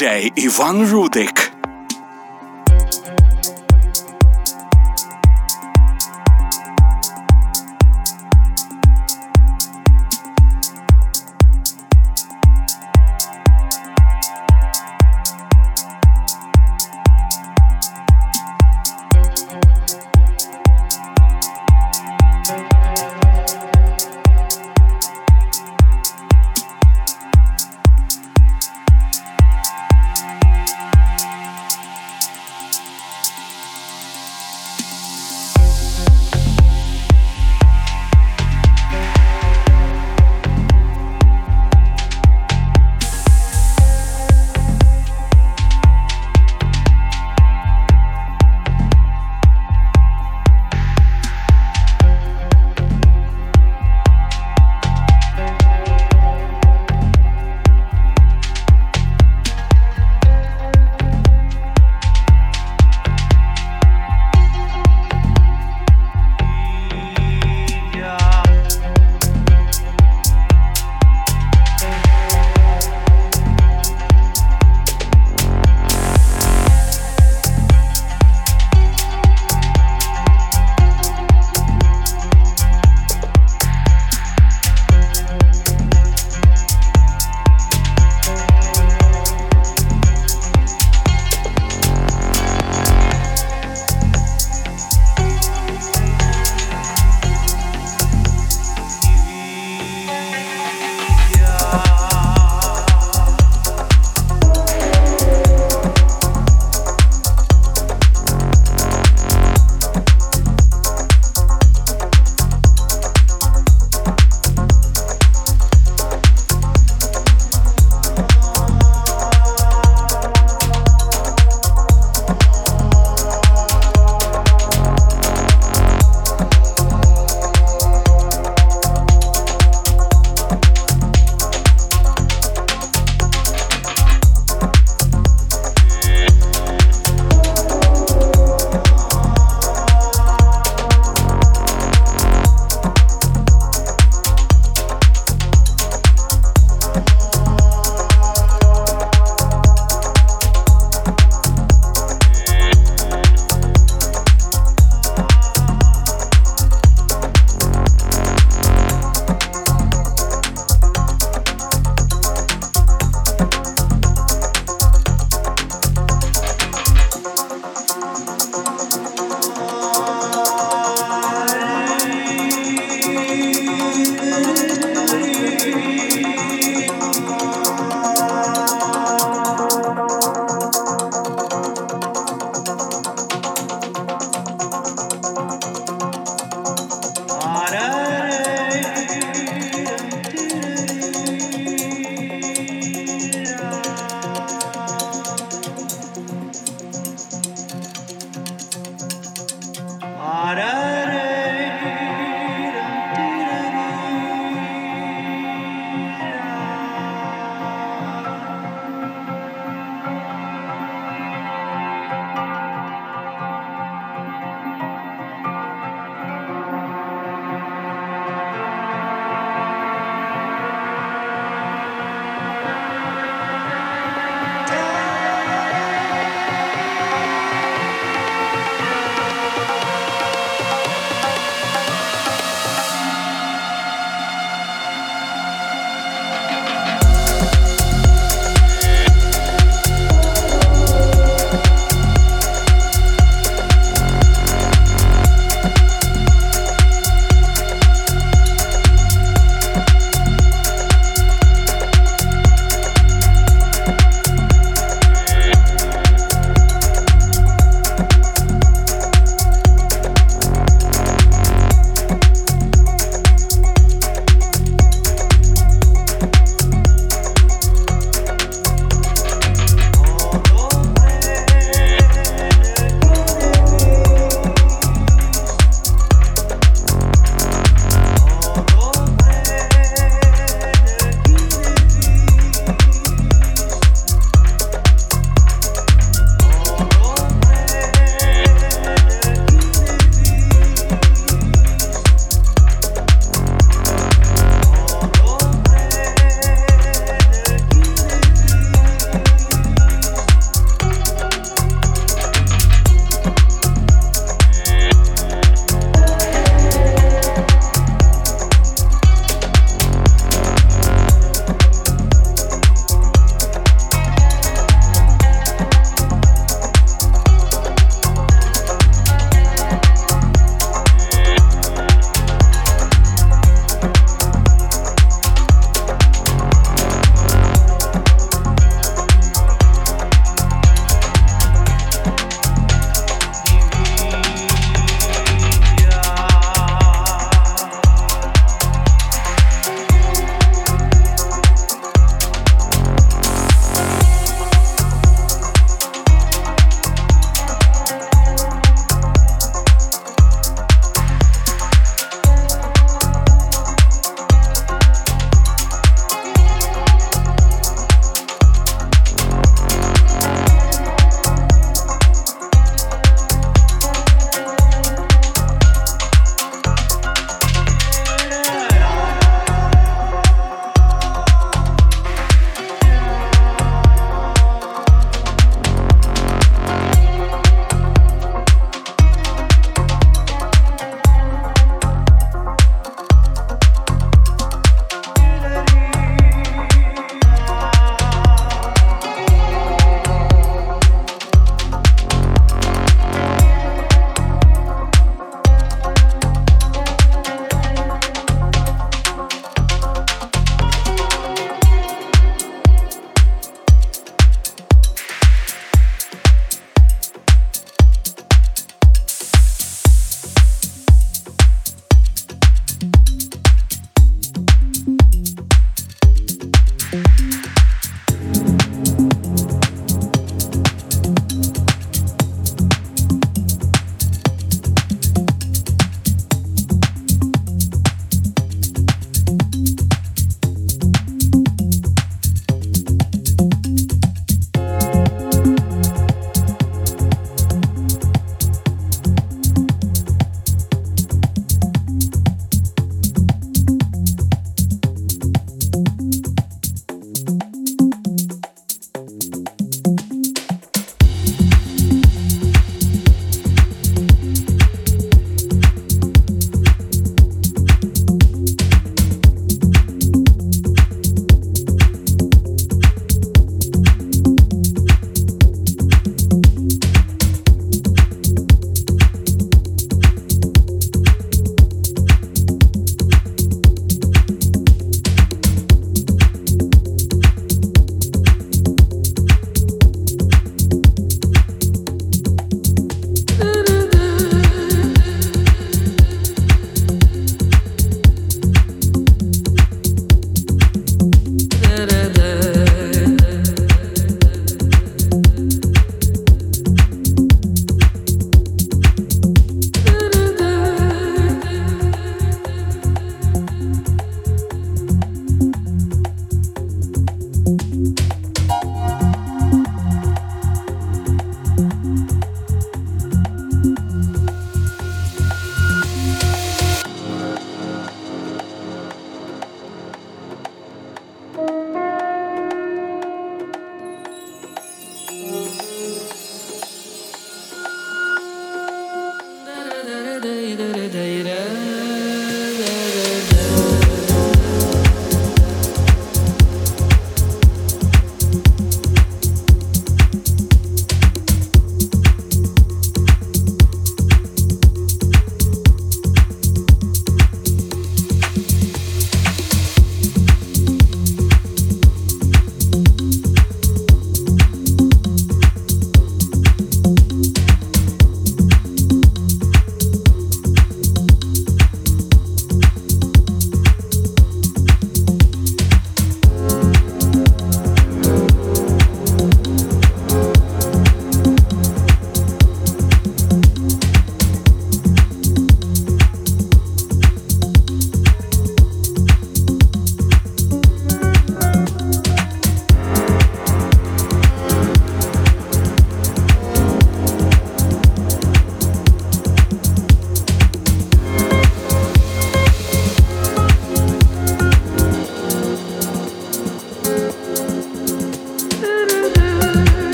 DJ Иван Рудик.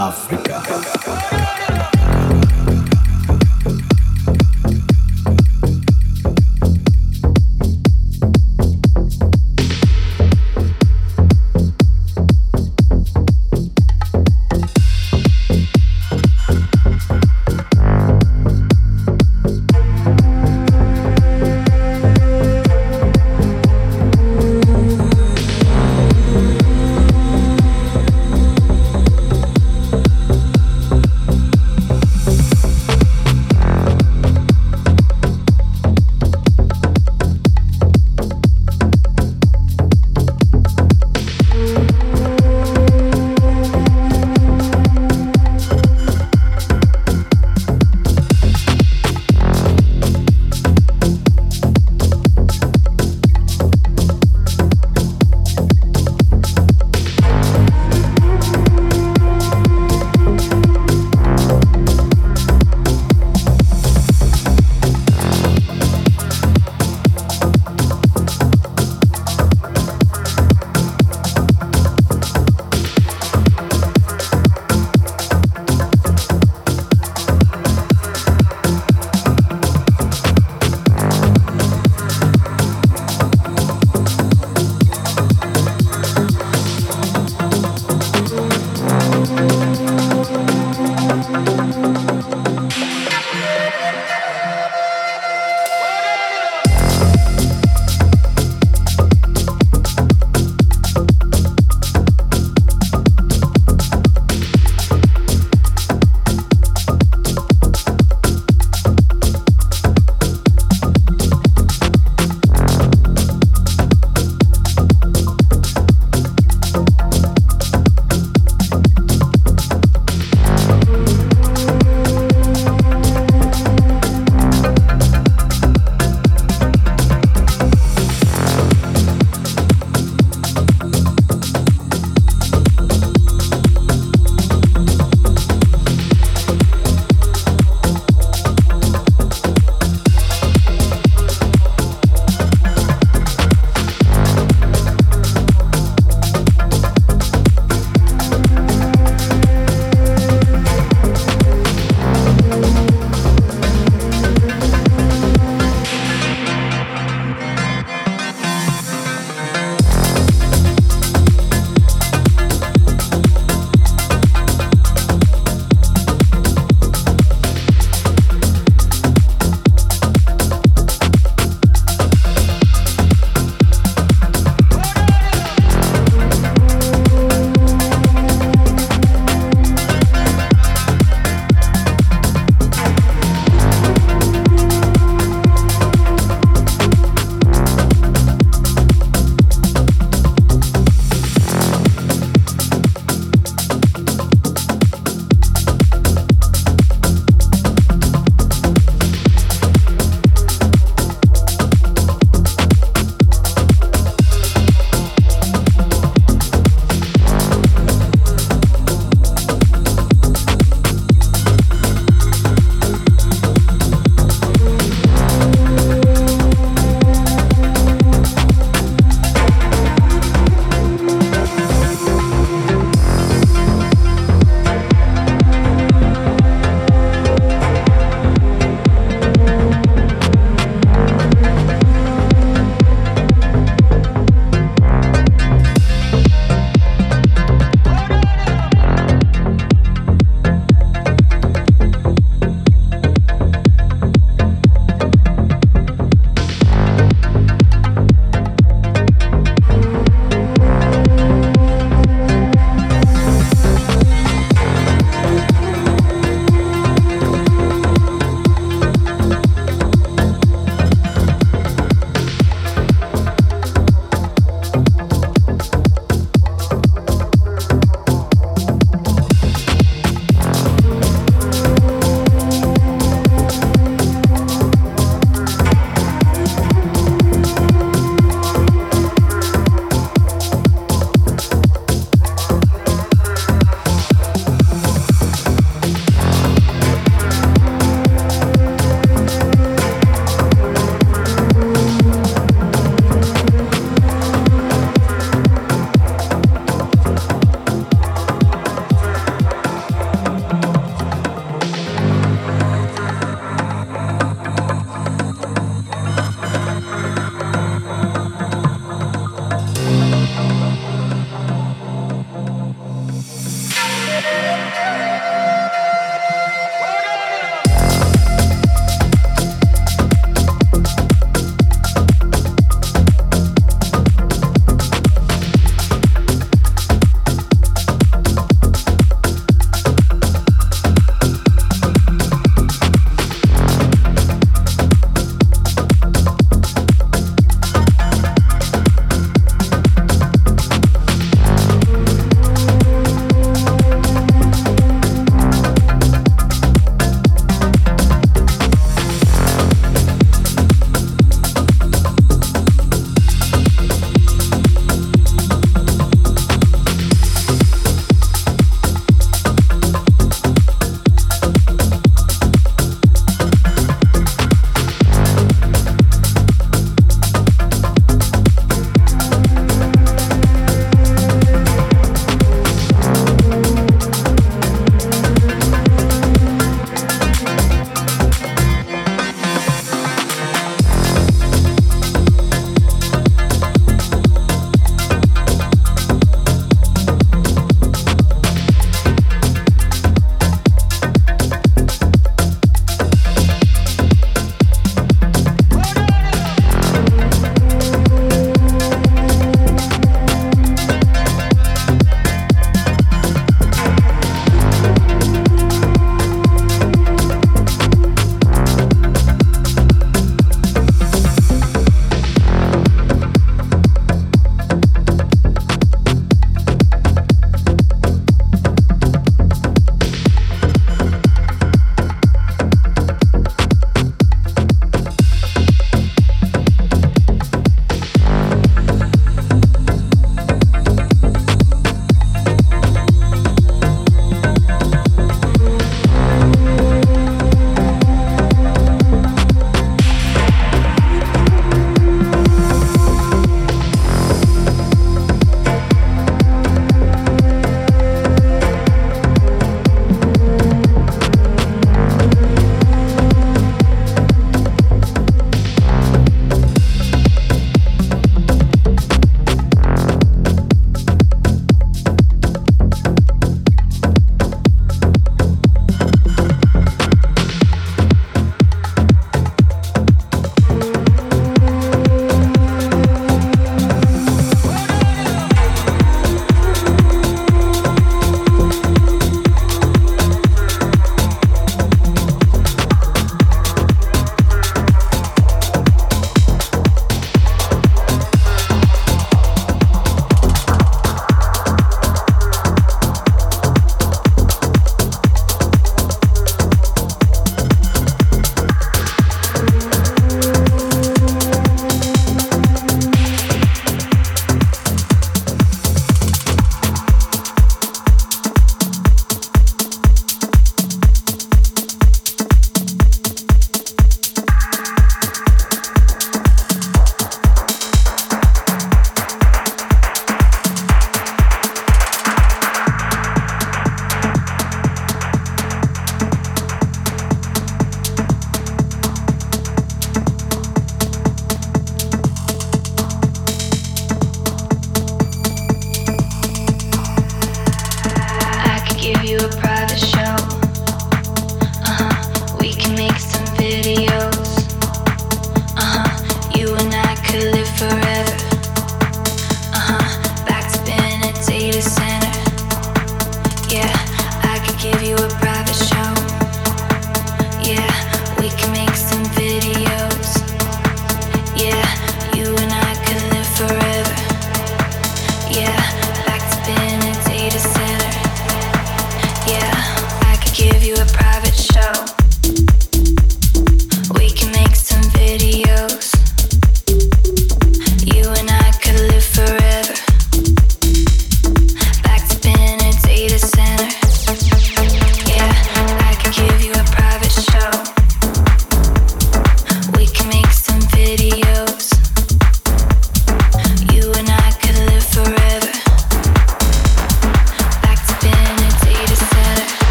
Africa.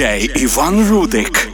Диджей Іван Рудик.